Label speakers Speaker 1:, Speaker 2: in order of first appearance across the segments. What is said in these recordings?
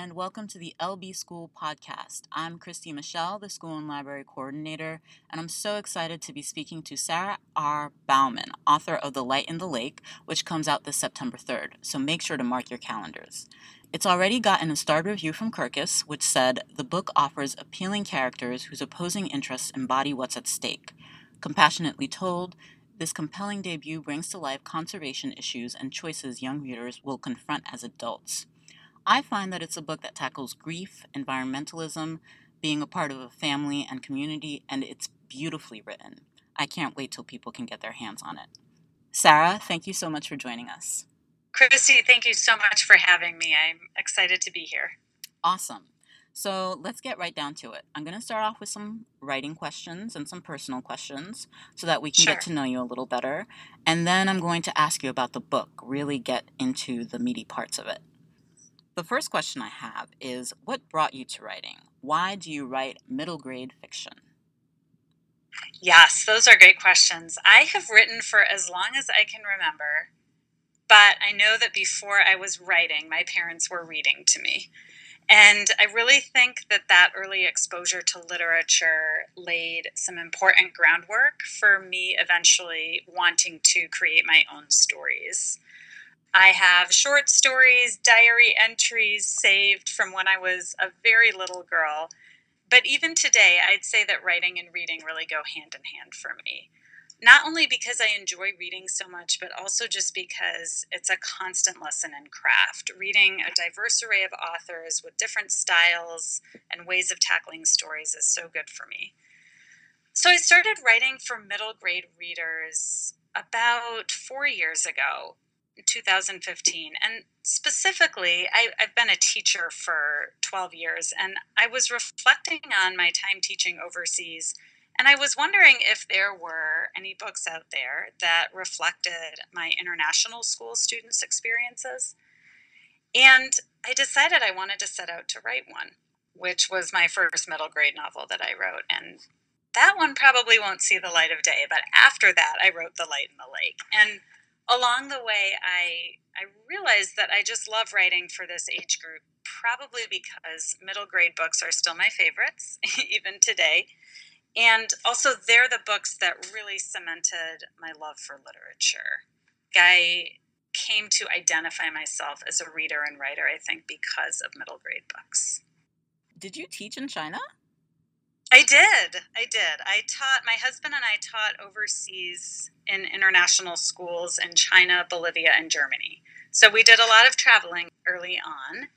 Speaker 1: and welcome to the LB School podcast. I'm Christy Michelle, the School and Library Coordinator, and I'm so excited to be speaking to Sarah R. Baughman, author of The Light in the Lake, which comes out this September 3rd, so make sure to mark your calendars. It's already gotten a starred review from Kirkus, which said the book offers appealing characters whose opposing interests embody what's at stake. Compassionately told, this compelling debut brings to life conservation issues and choices young readers will confront as adults. I find that it's a book that tackles grief, environmentalism, being a part of a family and community, and it's beautifully written. I can't wait till people can get their hands on it. Sarah, thank you so much for joining us.
Speaker 2: Christy, thank you so much for having me. I'm excited to be here.
Speaker 1: Awesome. So let's get right down to it. I'm going to start off with some writing questions and some personal questions so that we can
Speaker 2: Sure.
Speaker 1: get to know you a little better. And then I'm going to ask you about the book, really get into the meaty parts of it. The first question I have is What brought you to writing? Why do you write middle grade fiction?
Speaker 2: Yes, those are great questions. I have written for as long as I can remember, but I know that before I was writing, my parents were reading to me. And I really think that that early exposure to literature laid some important groundwork for me eventually wanting to create my own stories. I have short stories, diary entries saved from when I was a very little girl. But even today, I'd say that writing and reading really go hand in hand for me. Not only because I enjoy reading so much, but also just because it's a constant lesson in craft. Reading a diverse array of authors with different styles and ways of tackling stories is so good for me. So I started writing for middle grade readers about four years ago, 2015. And specifically, I, I've been a teacher for 12 years, and I was reflecting on my time teaching overseas. And I was wondering if there were any books out there that reflected my international school students' experiences. And I decided I wanted to set out to write one, which was my first middle grade novel that I wrote. And that one probably won't see the light of day, but after that, I wrote The Light in the Lake. And along the way, I, I realized that I just love writing for this age group, probably because middle grade books are still my favorites, even today. And also, they're the books that really cemented my love for literature. I came to identify myself as a reader and writer, I think, because of middle grade books.
Speaker 1: Did you teach in China?
Speaker 2: I did. I did. I taught, my husband and I taught overseas in international schools in China, Bolivia, and Germany. So we did a lot of traveling early on,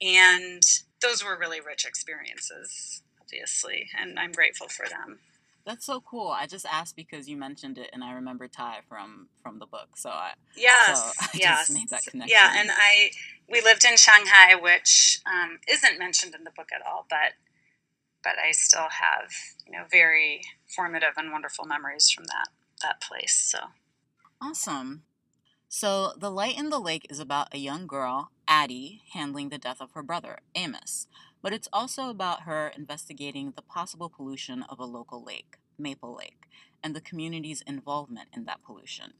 Speaker 2: and those were really rich experiences, obviously, and I'm grateful for them.
Speaker 1: That's so cool. I just asked because you mentioned it and I remember Ty from from the book. So I
Speaker 2: Yes,
Speaker 1: So, I just
Speaker 2: yes,
Speaker 1: made that connection.
Speaker 2: yeah, and I we lived in Shanghai, which um, isn't mentioned in the book at all, but but I still have you know very formative and wonderful memories from that that place. So
Speaker 1: Awesome. So, The Light in the Lake is about a young girl, Addie, handling the death of her brother, Amos. But it's also about her investigating the possible pollution of a local lake, Maple Lake, and the community's involvement in that pollution.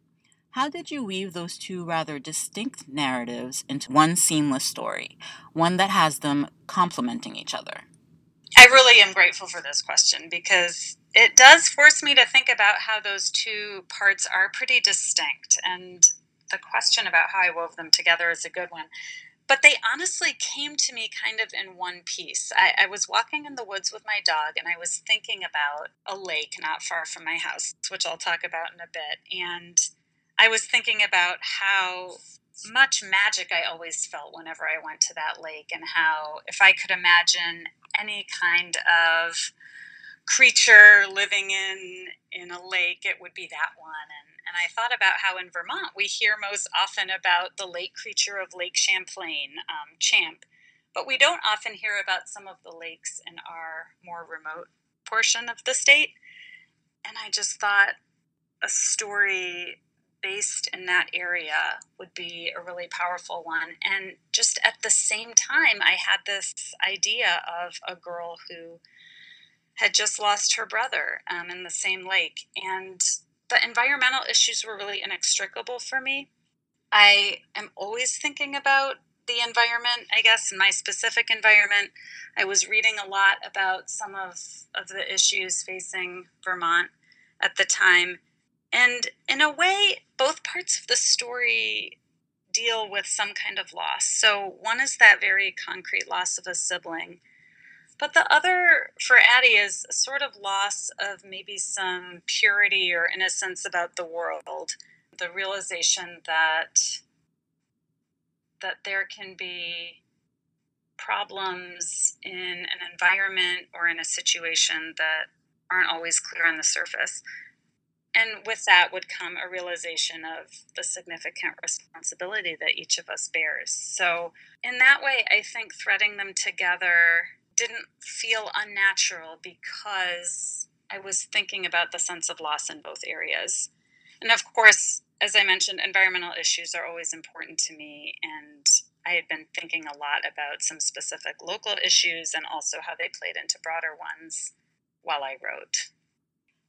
Speaker 1: How did you weave those two rather distinct narratives into one seamless story, one that has them complementing each other?
Speaker 2: I really am grateful for this question because it does force me to think about how those two parts are pretty distinct. And the question about how I wove them together is a good one. But they honestly came to me kind of in one piece. I, I was walking in the woods with my dog and I was thinking about a lake not far from my house, which I'll talk about in a bit. And I was thinking about how much magic I always felt whenever I went to that lake, and how if I could imagine any kind of creature living in in a lake, it would be that one. And and I thought about how in Vermont we hear most often about the lake creature of Lake Champlain, um, Champ, but we don't often hear about some of the lakes in our more remote portion of the state. And I just thought a story based in that area would be a really powerful one. And just at the same time, I had this idea of a girl who had just lost her brother um, in the same lake. And the environmental issues were really inextricable for me. I am always thinking about the environment, I guess, in my specific environment. I was reading a lot about some of, of the issues facing Vermont at the time. And in a way, both parts of the story deal with some kind of loss. So, one is that very concrete loss of a sibling. But the other for Addie is a sort of loss of maybe some purity or innocence about the world. The realization that that there can be problems in an environment or in a situation that aren't always clear on the surface. And with that would come a realization of the significant responsibility that each of us bears. So, in that way, I think threading them together didn't feel unnatural because I was thinking about the sense of loss in both areas. And of course, as I mentioned, environmental issues are always important to me. And I had been thinking a lot about some specific local issues and also how they played into broader ones while I wrote.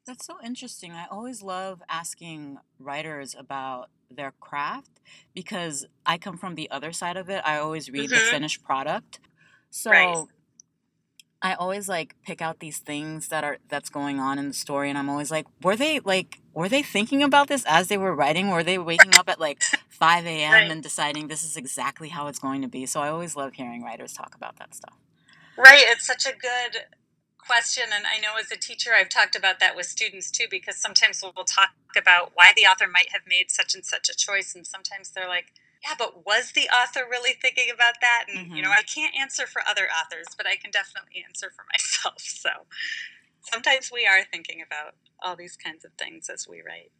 Speaker 1: That's so interesting. I always love asking writers about their craft because I come from the other side of it. I always read mm-hmm. the finished product. So right. I always like pick out these things that are that's going on in the story and I'm always like, were they like were they thinking about this as they were writing? Were they waking up at like five AM right. and deciding this is exactly how it's going to be? So I always love hearing writers talk about that stuff.
Speaker 2: Right. It's such a good question and i know as a teacher i've talked about that with students too because sometimes we'll talk about why the author might have made such and such a choice and sometimes they're like yeah but was the author really thinking about that and mm-hmm. you know mm-hmm. i can't answer for other authors but i can definitely answer for myself so sometimes we are thinking about all these kinds of things as we write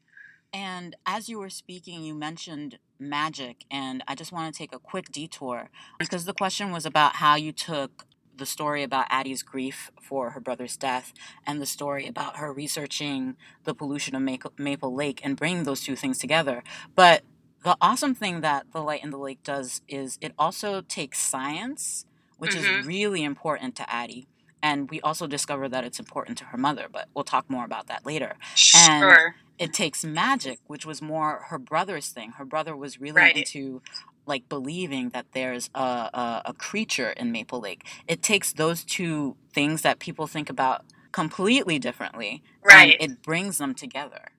Speaker 1: and as you were speaking, you mentioned magic, and I just want to take a quick detour because the question was about how you took the story about Addie's grief for her brother's death and the story about her researching the pollution of Maple Lake and bringing those two things together. But the awesome thing that The Light in the Lake does is it also takes science, which mm-hmm. is really important to Addie. And we also discover that it's important to her mother, but we'll talk more about that later.
Speaker 2: Sure.
Speaker 1: And it takes magic, which was more her brother's thing. Her brother was really right. into like believing that there's a, a, a creature in Maple Lake. It takes those two things that people think about completely differently,
Speaker 2: right?
Speaker 1: And it brings them together.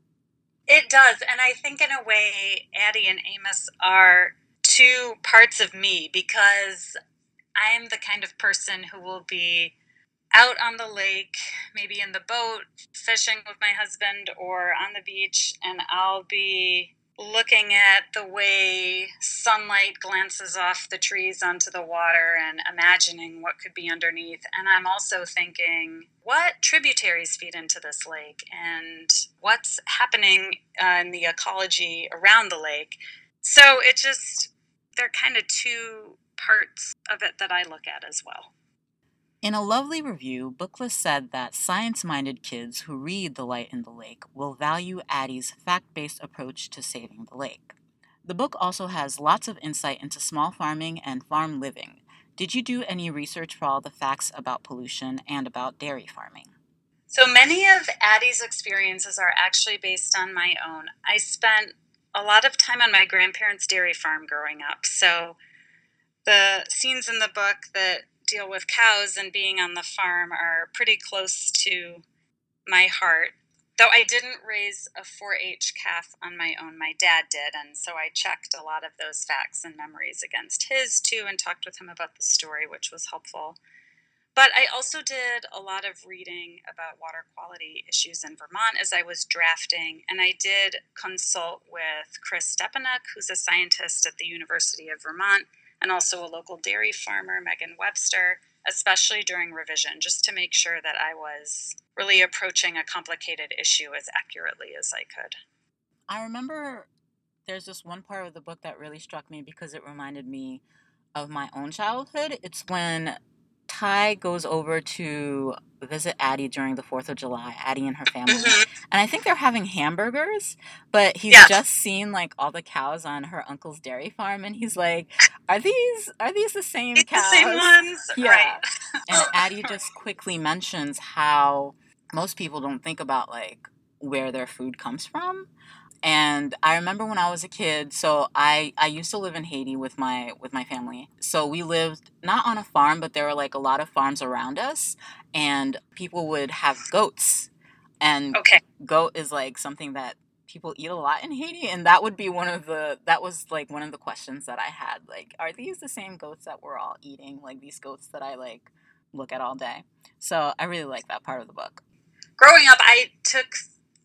Speaker 2: It does, and I think in a way, Addie and Amos are two parts of me because I'm the kind of person who will be out on the lake, maybe in the boat, fishing with my husband, or on the beach, and I'll be looking at the way sunlight glances off the trees onto the water and imagining what could be underneath. And I'm also thinking, what tributaries feed into this lake and what's happening uh, in the ecology around the lake? So it just, they're kind of two parts of it that I look at as well.
Speaker 1: In a lovely review, Booklist said that science minded kids who read The Light in the Lake will value Addie's fact based approach to saving the lake. The book also has lots of insight into small farming and farm living. Did you do any research for all the facts about pollution and about dairy farming?
Speaker 2: So many of Addie's experiences are actually based on my own. I spent a lot of time on my grandparents' dairy farm growing up. So the scenes in the book that deal with cows and being on the farm are pretty close to my heart. Though I didn't raise a 4 H calf on my own, my dad did. And so I checked a lot of those facts and memories against his too and talked with him about the story, which was helpful. But I also did a lot of reading about water quality issues in Vermont as I was drafting. And I did consult with Chris Stepanek, who's a scientist at the University of Vermont and also a local dairy farmer, Megan Webster, especially during revision, just to make sure that I was really approaching a complicated issue as accurately as I could.
Speaker 1: I remember there's this one part of the book that really struck me because it reminded me of my own childhood. It's when Ty goes over to visit Addie during the 4th of July, Addie and her family. Mm-hmm. And I think they're having hamburgers, but he's yeah. just seen like all the cows on her uncle's dairy farm and he's like, "Are these are these the same
Speaker 2: it's
Speaker 1: cows?"
Speaker 2: The same ones.
Speaker 1: Yeah.
Speaker 2: Right.
Speaker 1: and Addie just quickly mentions how most people don't think about like where their food comes from. And I remember when I was a kid, so I, I used to live in Haiti with my with my family. So we lived not on a farm, but there were like a lot of farms around us and people would have goats. And
Speaker 2: Okay.
Speaker 1: goat is like something that people eat a lot in Haiti and that would be one of the that was like one of the questions that I had like are these the same goats that we're all eating like these goats that I like look at all day. So I really like that part of the book.
Speaker 2: Growing up, I took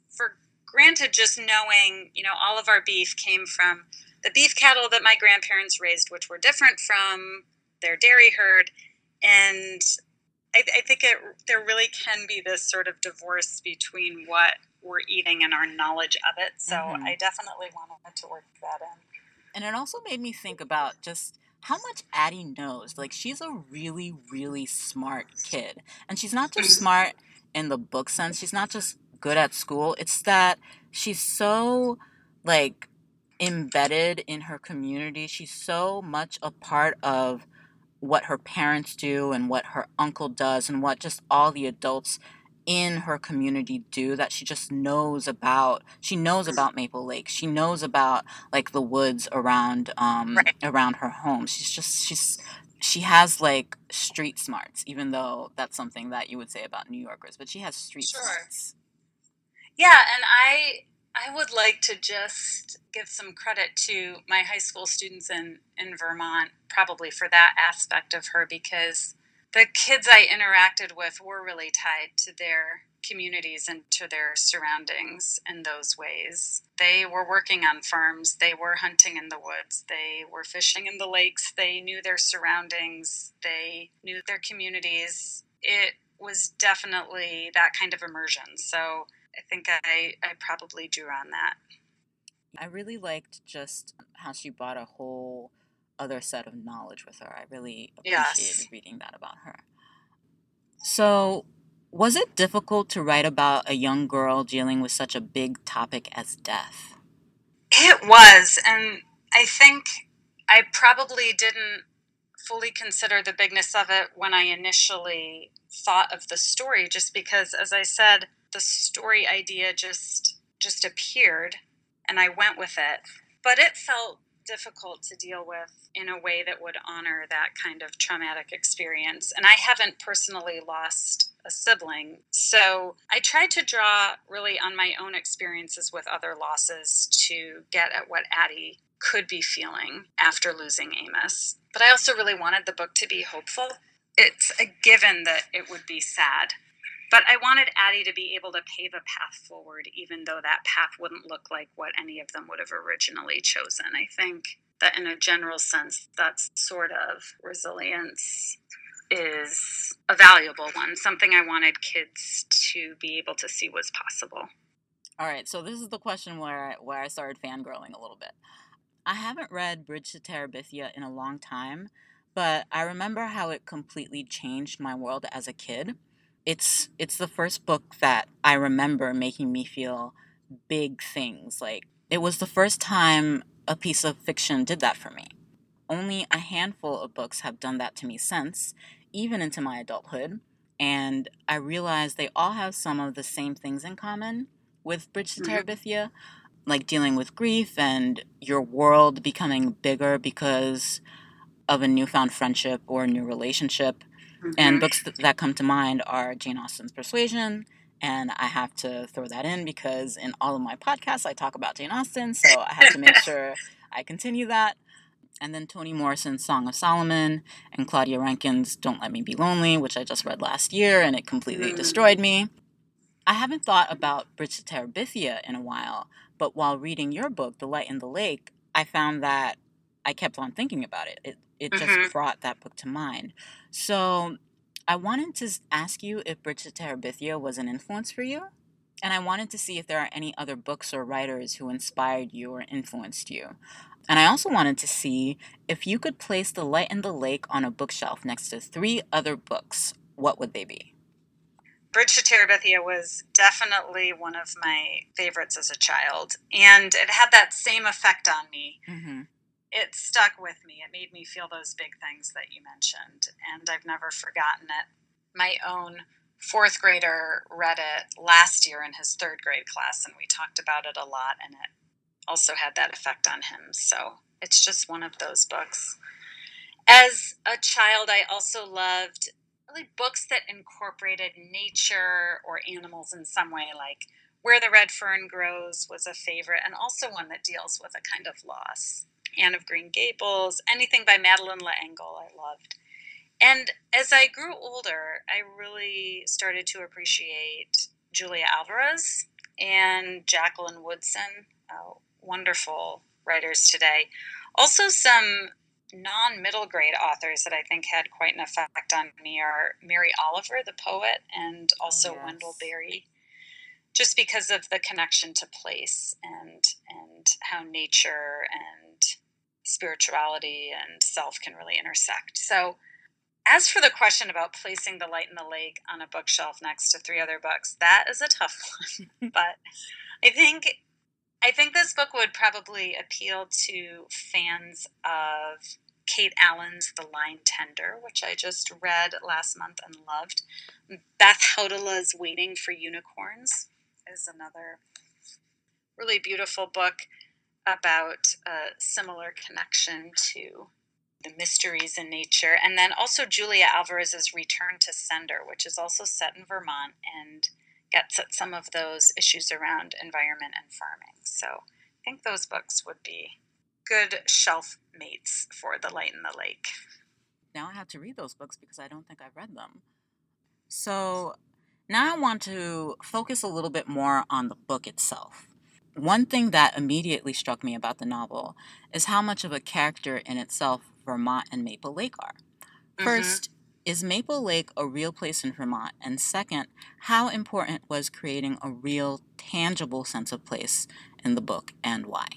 Speaker 2: for granted just knowing, you know, all of our beef came from the beef cattle that my grandparents raised, which were different from their dairy herd. And I, I think it, there really can be this sort of divorce between what we're eating and our knowledge of it. So
Speaker 1: Mhm.
Speaker 2: I definitely wanted to work that in.
Speaker 1: And it also made me think about just how much Addie knows. Like she's a really, really smart kid. And she's not just smart in the book sense. She's not just good at school. It's that she's so like embedded in her community. She's so much a part of what her parents do and what her uncle does and what just all the adults in her community do that she just knows about she knows about maple lake she knows about like the woods around um
Speaker 2: Right.
Speaker 1: around her home she's just she's she has like street smarts even though that's something that you would say about new yorkers but she has street
Speaker 2: Sure.
Speaker 1: smarts
Speaker 2: Yeah, and I I would like to just give some credit to my high school students in in Vermont, probably for that aspect of her, because the kids I interacted with were really tied to their communities and to their surroundings in those ways. They were working on farms, they were hunting in the woods, they were fishing in the lakes, they knew their surroundings, they knew their communities. It was definitely that kind of immersion. So I think I, I probably drew on that.
Speaker 1: i really liked just how she brought a whole other set of knowledge with her i really
Speaker 2: Yes.
Speaker 1: appreciated reading that about her so was it difficult to write about a young girl dealing with such a big topic as death
Speaker 2: It was, and I think I probably didn't fully consider the bigness of it when I initially thought of the story just because as I said the story idea just just appeared and I went with it. But it felt difficult to deal with in a way that would honor that kind of traumatic experience. And I haven't personally lost a sibling. So I tried to draw really on my own experiences with other losses to get at what Addie could be feeling after losing Amos. But I also really wanted the book to be hopeful. It's a given that it would be sad. But I wanted Addie to be able to pave a path forward, even though that path wouldn't look like what any of them would have originally chosen. I think that, in a general sense, that sort of resilience is a valuable one, something I wanted kids to be able to see was possible.
Speaker 1: All right, so this is the question where I, where I started fangirling a little bit. I haven't read Bridge to Terabithia in a long time, but I remember how it completely changed my world as a kid. It's it's the first book that I remember making me feel big things. Like it was the first time a piece of fiction did that for me. Only a handful of books have done that to me since, even into my adulthood, and I realized they all have some of the same things in common with Bridge to
Speaker 2: Mhm.
Speaker 1: Terabithia, like dealing with grief and your world becoming bigger because of a newfound friendship or a new relationship. And books th- that come to mind are Jane Austen's Persuasion, and I have to throw that in because in all of my podcasts I talk about Jane Austen, so I have to make sure I continue that. And then Toni Morrison's Song of Solomon and Claudia Rankine's Don't Let Me Be Lonely, which I just read last year and it completely
Speaker 2: Mm.
Speaker 1: destroyed me. I haven't thought about Bridge to Terabithia in a while, but while reading your book, The Light in the Lake, I found that I kept on thinking about it. It it just
Speaker 2: Mhm.
Speaker 1: brought that book to mind. So I wanted to ask you if Bridge to Terabithia was an influence for you. And I wanted to see if there are any other books or writers who inspired you or influenced you. And I also wanted to see if you could place The Light in the Lake on a bookshelf next to three other books, what would they be?
Speaker 2: Bridge to Terabithia was definitely one of my favorites as a child, and it had that same effect on me.
Speaker 1: Mm-hmm.
Speaker 2: It stuck with me. It made me feel those big things that you mentioned, and I've never forgotten it. My own fourth grader read it last year in his third grade class, and we talked about it a lot, and it also had that effect on him. So it's just one of those books. As a child, I also loved really books that incorporated nature or animals in some way, like Where the Red Fern Grows was a favorite, and also one that deals with a kind of loss. Anne of Green Gables, anything by Madeleine L'Engle, I loved. And as I grew older, I really started to appreciate Julia Alvarez and Jacqueline Woodson, uh, wonderful writers today. Also, some non middle grade authors that I think had quite an effect on me are Mary Oliver, the poet, and also yes. Wendell Berry, just because of the connection to place and and how nature and spirituality and self can really intersect. So as for the question about placing The Light in the Lake on a bookshelf next to three other books, that is a tough one. but I think I think this book would probably appeal to fans of Kate Allen's The Line Tender, which I just read last month and loved. Beth Hautala's Waiting for Unicorns is another really beautiful book about a similar connection to the mysteries in nature. And then also Julia Alvarez's Return to Sender, which is also set in Vermont and gets at some of those issues around environment and farming. So I think those books would be good shelf mates for The Light in the Lake.
Speaker 1: Now I have to read those books because I don't think I've read them. So now I want to focus a little bit more on the book itself. One thing that immediately struck me about the novel is how much of a character in itself Vermont and Maple Lake are. 1st mm-hmm. is Maple Lake a real place in Vermont? And second, how important was creating a real, tangible sense of place in the book and why?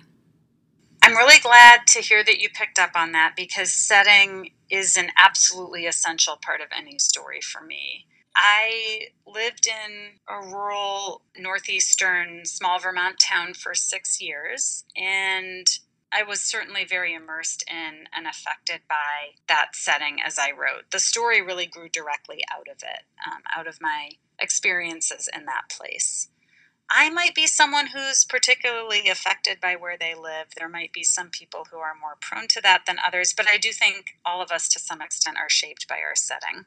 Speaker 2: I'm really glad to hear that you picked up on that because setting is an absolutely essential part of any story for me. I lived in a rural northeastern small Vermont town for six years, and I was certainly very immersed in and affected by that setting as I wrote. The story really grew directly out of it, um, out of my experiences in that place. I might be someone who's particularly affected by where they live. There might be some people who are more prone to that than others, but I do think all of us to some extent are shaped by our setting.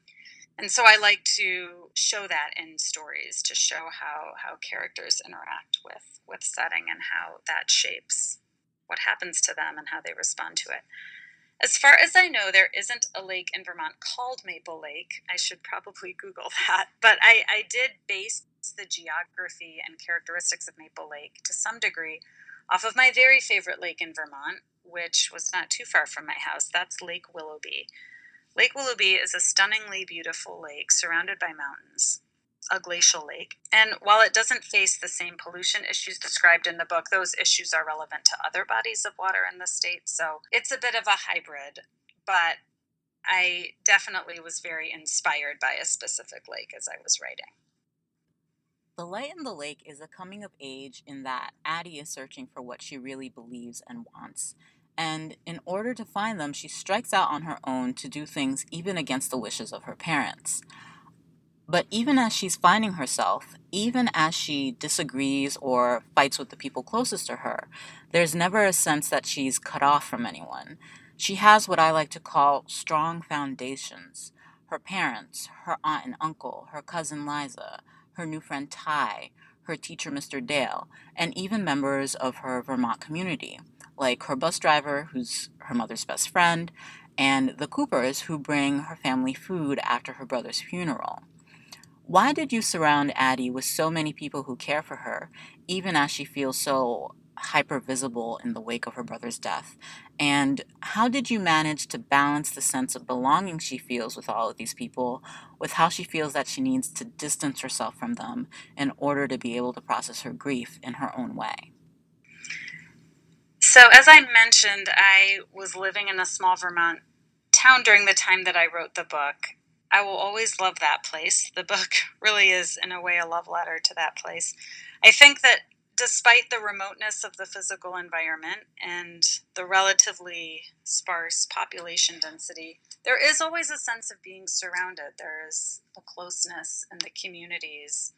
Speaker 2: And so I like to show that in stories to show how, how characters interact with, with setting and how that shapes what happens to them and how they respond to it. As far as I know, there isn't a lake in Vermont called Maple Lake. I should probably Google that. But I, I did base the geography and characteristics of Maple Lake to some degree off of my very favorite lake in Vermont, which was not too far from my house. That's Lake Willoughby. Lake Willoughby is a stunningly beautiful lake surrounded by mountains a glacial lake. And while it doesn't face the same pollution issues described in the book, those issues are relevant to other bodies of water in the state. So it's a bit of a hybrid, but I definitely was very inspired by a specific lake as I was writing.
Speaker 1: The Light in the Lake is a coming of age in that Addie is searching for what she really believes and wants. And in order to find them, she strikes out on her own to do things even against the wishes of her parents. But even as she's finding herself, even as she disagrees or fights with the people closest to her, there's never a sense that she's cut off from anyone. She has what I like to call strong foundations her parents, her aunt and uncle, her cousin Liza, her new friend Ty, her teacher Mr. Dale, and even members of her Vermont community, like her bus driver, who's her mother's best friend, and the Coopers, who bring her family food after her brother's funeral. Why did you surround Addie with so many people who care for her, even as she feels so hyper visible in the wake of her brother's death? And how did you manage to balance the sense of belonging she feels with all of these people with how she feels that she needs to distance herself from them in order to be able to process her grief in her own way?
Speaker 2: So, as I mentioned, I was living in a small Vermont town during the time that I wrote the book. I will always love that place. The book really is, in a way, a love letter to that place. I think that despite the remoteness of the physical environment and the relatively sparse population density, there is always a sense of being surrounded. There is a closeness in the communities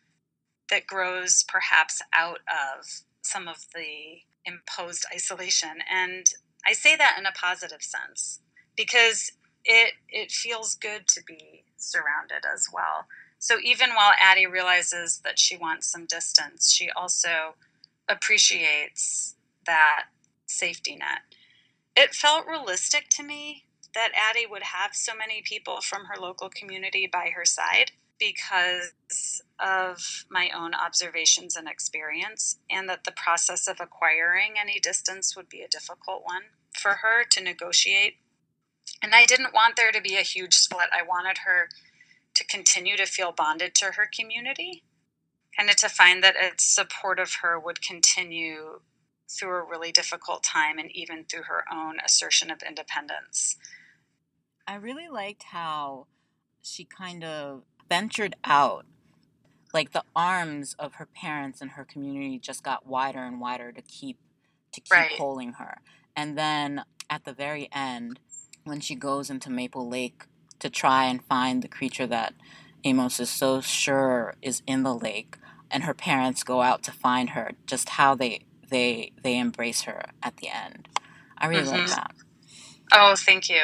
Speaker 2: that grows perhaps out of some of the imposed isolation. And I say that in a positive sense because it it feels good to be surrounded as well. So even while Addie realizes that she wants some distance, she also appreciates that safety net. It felt realistic to me that Addie would have so many people from her local community by her side because of my own observations and experience, and that the process of acquiring any distance would be a difficult one for her to negotiate. And I didn't want there to be a huge split. I wanted her to continue to feel bonded to her community and to find that its support of her would continue through a really difficult time and even through her own assertion of independence.
Speaker 1: I really liked how she kind of ventured out. Like the arms of her parents and her community just got wider and wider to keep to keep right. holding her. And then at the very end, when she goes into Maple Lake to try and find the creature that Amos is so sure is in the lake, and her parents go out to find her, just how they they they embrace her at the end. I really mm-hmm. like that.
Speaker 2: Oh, thank you.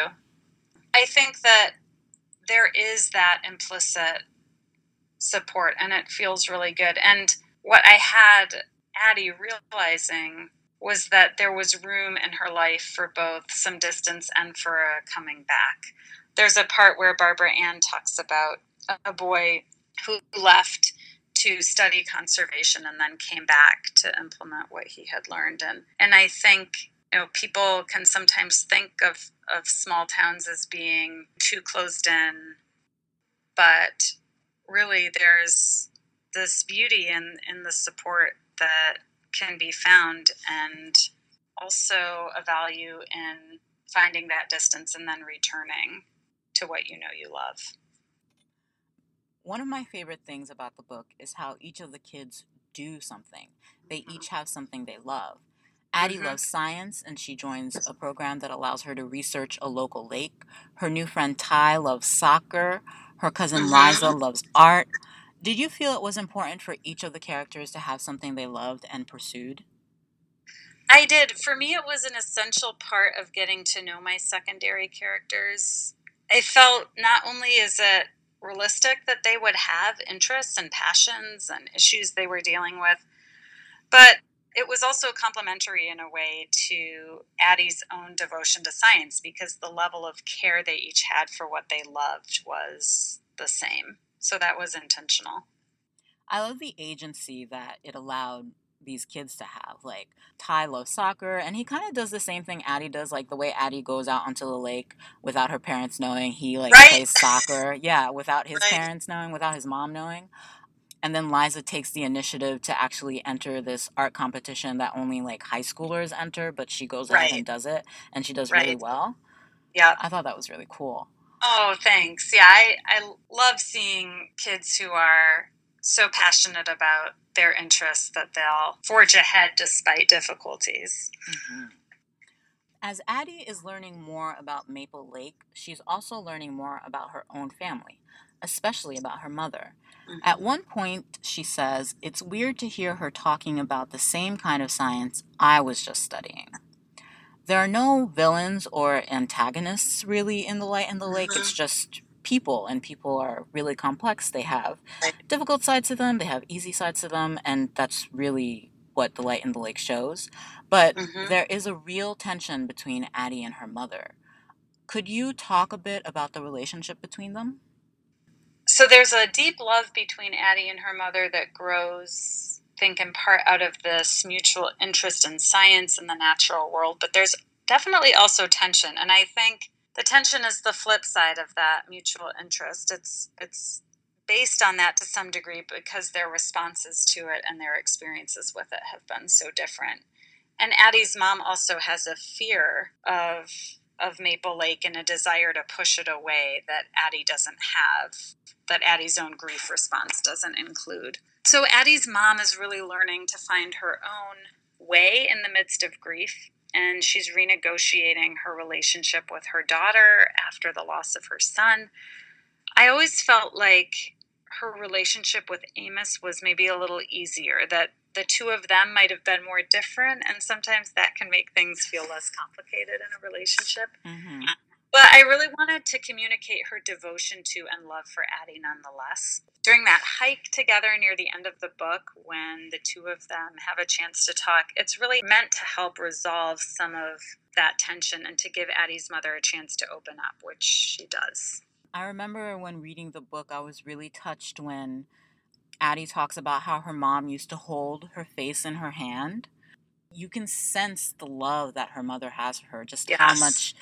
Speaker 2: I think that there is that implicit support and it feels really good. And what I had Addie realizing was that there was room in her life for both some distance and for a coming back. There's a part where Barbara Ann talks about a boy who left to study conservation and then came back to implement what he had learned and and I think you know people can sometimes think of of small towns as being too closed in but really there's this beauty in in the support that can be found and also a value in finding that distance and then returning to what you know you love.
Speaker 1: One of my favorite things about the book is how each of the kids do something. They mm-hmm. each have something they love. Addie mm-hmm. loves science and she joins a program that allows her to research a local lake. Her new friend Ty loves soccer. Her cousin mm-hmm. Liza loves art. Did you feel it was important for each of the characters to have something they loved and pursued?
Speaker 2: I did. For me, it was an essential part of getting to know my secondary characters. I felt not only is it realistic that they would have interests and passions and issues they were dealing with, but it was also complementary in a way to Addie's own devotion to science because the level of care they each had for what they loved was the same. So that was intentional.
Speaker 1: I love the agency that it allowed these kids to have. Like Ty loves soccer, and he kind of does the same thing Addie does, like the way Addie goes out onto the lake without her parents knowing. He like right? plays soccer, yeah, without his right. parents knowing, without his mom knowing. And then Liza takes the initiative to actually enter this art competition that only like high schoolers enter, but she goes right. ahead and does it, and she does really well.
Speaker 2: Yeah,
Speaker 1: I thought that was really cool.
Speaker 2: Oh, thanks. Yeah, I, I love seeing kids who are so passionate about their interests that they'll forge ahead despite difficulties. Mm-hmm.
Speaker 1: As Addie is learning more about Maple Lake, she's also learning more about her own family, especially about her mother. Mm-hmm. At one point, she says, It's weird to hear her talking about the same kind of science I was just studying. There are no villains or antagonists really in The Light and the Lake. Mm-hmm. It's just people and people are really complex they have difficult sides to them they have easy sides to them and that's really what the light in the lake shows but mm-hmm. there is a real tension between addie and her mother could you talk a bit about the relationship between them
Speaker 2: so there's a deep love between addie and her mother that grows I think in part out of this mutual interest in science and the natural world but there's definitely also tension and i think the tension is the flip side of that mutual interest. It's it's based on that to some degree because their responses to it and their experiences with it have been so different. And Addie's mom also has a fear of of Maple Lake and a desire to push it away that Addie doesn't have, that Addie's own grief response doesn't include. So Addie's mom is really learning to find her own way in the midst of grief and she's renegotiating her relationship with her daughter after the loss of her son. I always felt like her relationship with Amos was maybe a little easier, that the two of them might have been more different, and sometimes that can make things feel less complicated in a relationship. Mm-hmm. But I really wanted to communicate her devotion to and love for Addie nonetheless. During that hike together near the end of the book, when the two of them have a chance to talk, it's really meant to help resolve some of that tension and to give Addie's mother a chance to open up, which she does.
Speaker 1: I remember when reading the book, I was really touched when Addie talks about how her mom used to hold her face in her hand. You can sense the love that her mother has for her, just yes. how much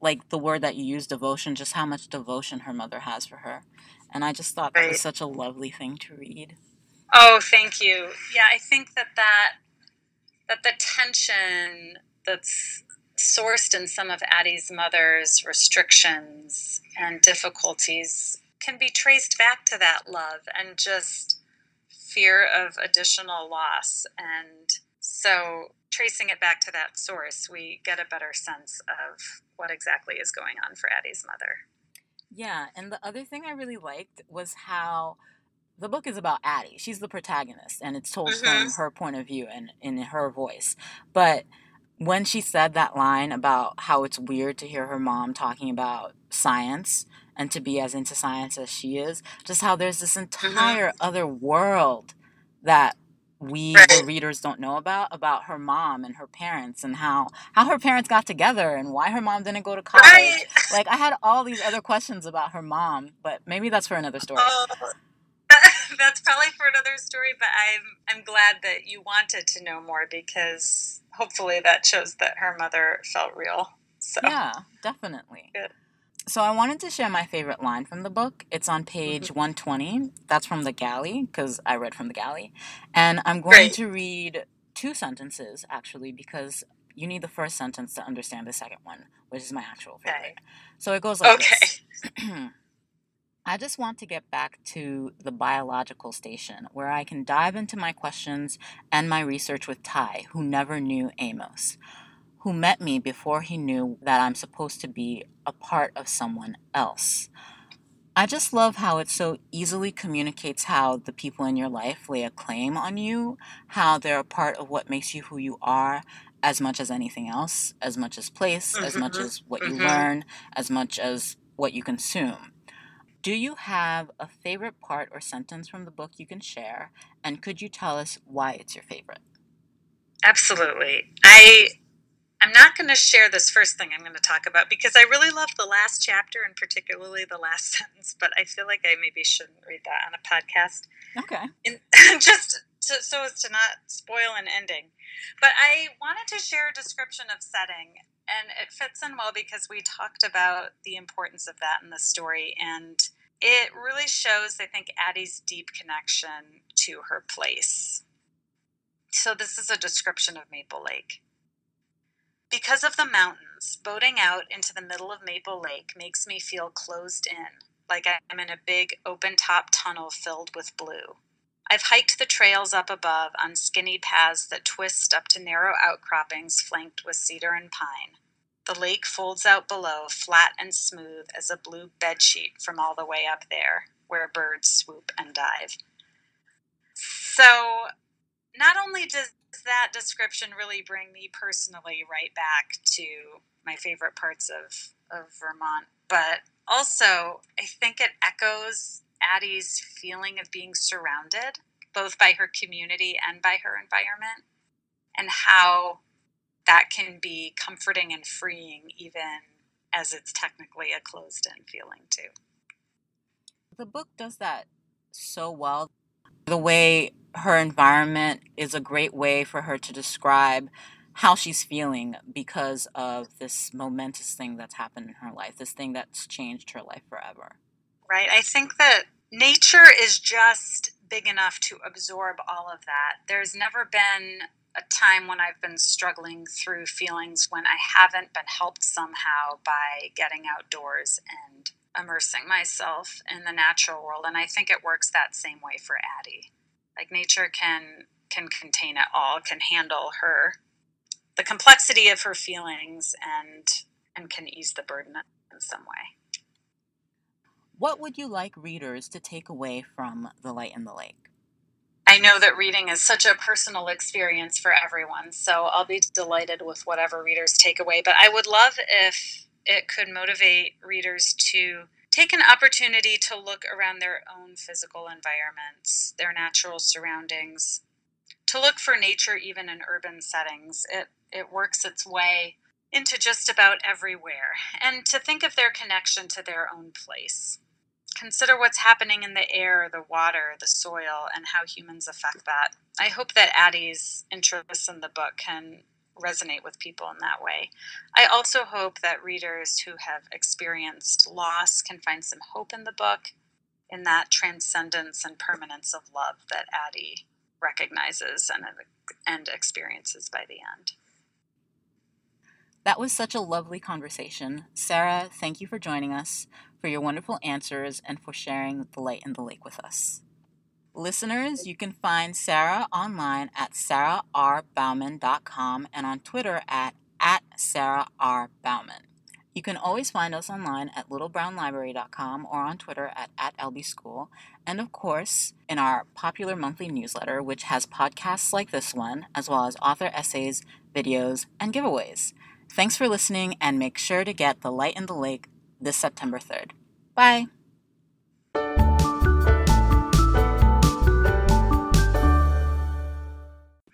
Speaker 1: like the word that you use, devotion, just how much devotion her mother has for her. And I just thought right. that was such a lovely thing to read.
Speaker 2: Oh, thank you. Yeah, I think that that that the tension that's sourced in some of Addie's mother's restrictions and difficulties can be traced back to that love and just fear of additional loss. And so tracing it back to that source, we get a better sense of what exactly is going on for Addie's mother.
Speaker 1: Yeah, and the other thing I really liked was how the book is about Addie. She's the protagonist, and it's told mm-hmm. from her point of view and in her voice. But when she said that line about how it's weird to hear her mom talking about science and to be as into science as she is, just how there's this mm-hmm. entire mm-hmm. other world that we the readers don't know about about her mom and her parents and how how her parents got together and why her mom didn't go to college right. like i had all these other questions about her mom but maybe that's for another story oh,
Speaker 2: that's probably for another story but i'm i'm glad that you wanted to know more because hopefully that shows that her mother felt real so
Speaker 1: yeah definitely Good. So I wanted to share my favorite line from the book. It's on page mm-hmm. 120. That's from the galley because I read from the galley. And I'm going Great. to read two sentences actually because you need the first sentence to understand the second one, which is my actual favorite. Okay. So it goes like okay. this. I just want to get back to the biological station where I can dive into my questions and my research with Ty, who never knew Amos who met me before he knew that I'm supposed to be a part of someone else. I just love how it so easily communicates how the people in your life lay a claim on you, how they're a part of what makes you who you are as much as anything else, as much as place, mm-hmm. as much mm-hmm. as what you mm-hmm. learn, as much as what you consume. Do you have a favorite part or sentence from the book you can share? And could you tell us why it's your favorite?
Speaker 2: Absolutely. I I'm not going to share this first thing I'm going to talk about because I really love the last chapter and particularly the last sentence, but I feel like I maybe shouldn't read that on a podcast.
Speaker 1: Okay.
Speaker 2: In, just to, so as to not spoil an ending. But I wanted to share a description of setting, and it fits in well because we talked about the importance of that in the story, and it really shows, I think, Addie's deep connection to her place. So, this is a description of Maple Lake. Because of the mountains, boating out into the middle of Maple Lake makes me feel closed in, like I'm in a big open top tunnel filled with blue. I've hiked the trails up above on skinny paths that twist up to narrow outcroppings flanked with cedar and pine. The lake folds out below, flat and smooth as a blue bedsheet from all the way up there, where birds swoop and dive. So, not only does that description really bring me personally right back to my favorite parts of, of Vermont. But also, I think it echoes Addie's feeling of being surrounded, both by her community and by her environment, and how that can be comforting and freeing, even as it's technically a closed in feeling, too.
Speaker 1: The book does that so well. The way her environment is a great way for her to describe how she's feeling because of this momentous thing that's happened in her life, this thing that's changed her life forever.
Speaker 2: Right. I think that nature is just big enough to absorb all of that. There's never been a time when I've been struggling through feelings when I haven't been helped somehow by getting outdoors and immersing myself in the natural world. And I think it works that same way for Addie. Like nature can can contain it all, can handle her the complexity of her feelings and and can ease the burden in some way.
Speaker 1: What would you like readers to take away from The Light in the Lake?
Speaker 2: I know that reading is such a personal experience for everyone, so I'll be delighted with whatever readers take away. But I would love if it could motivate readers to take an opportunity to look around their own physical environments, their natural surroundings, to look for nature even in urban settings. It, it works its way into just about everywhere, and to think of their connection to their own place. Consider what's happening in the air, the water, the soil, and how humans affect that. I hope that Addie's interests in the book can resonate with people in that way. I also hope that readers who have experienced loss can find some hope in the book, in that transcendence and permanence of love that Addie recognizes and, and experiences by the end.
Speaker 1: That was such a lovely conversation. Sarah, thank you for joining us, for your wonderful answers, and for sharing the light in the lake with us. Listeners, you can find Sarah online at sarahrbaughman.com and on Twitter at, at sarahrbaughman. You can always find us online at littlebrownlibrary.com or on Twitter at, at lbschool, and of course, in our popular monthly newsletter, which has podcasts like this one, as well as author essays, videos, and giveaways. Thanks for listening, and make sure to get The Light in the Lake this September 3rd. Bye!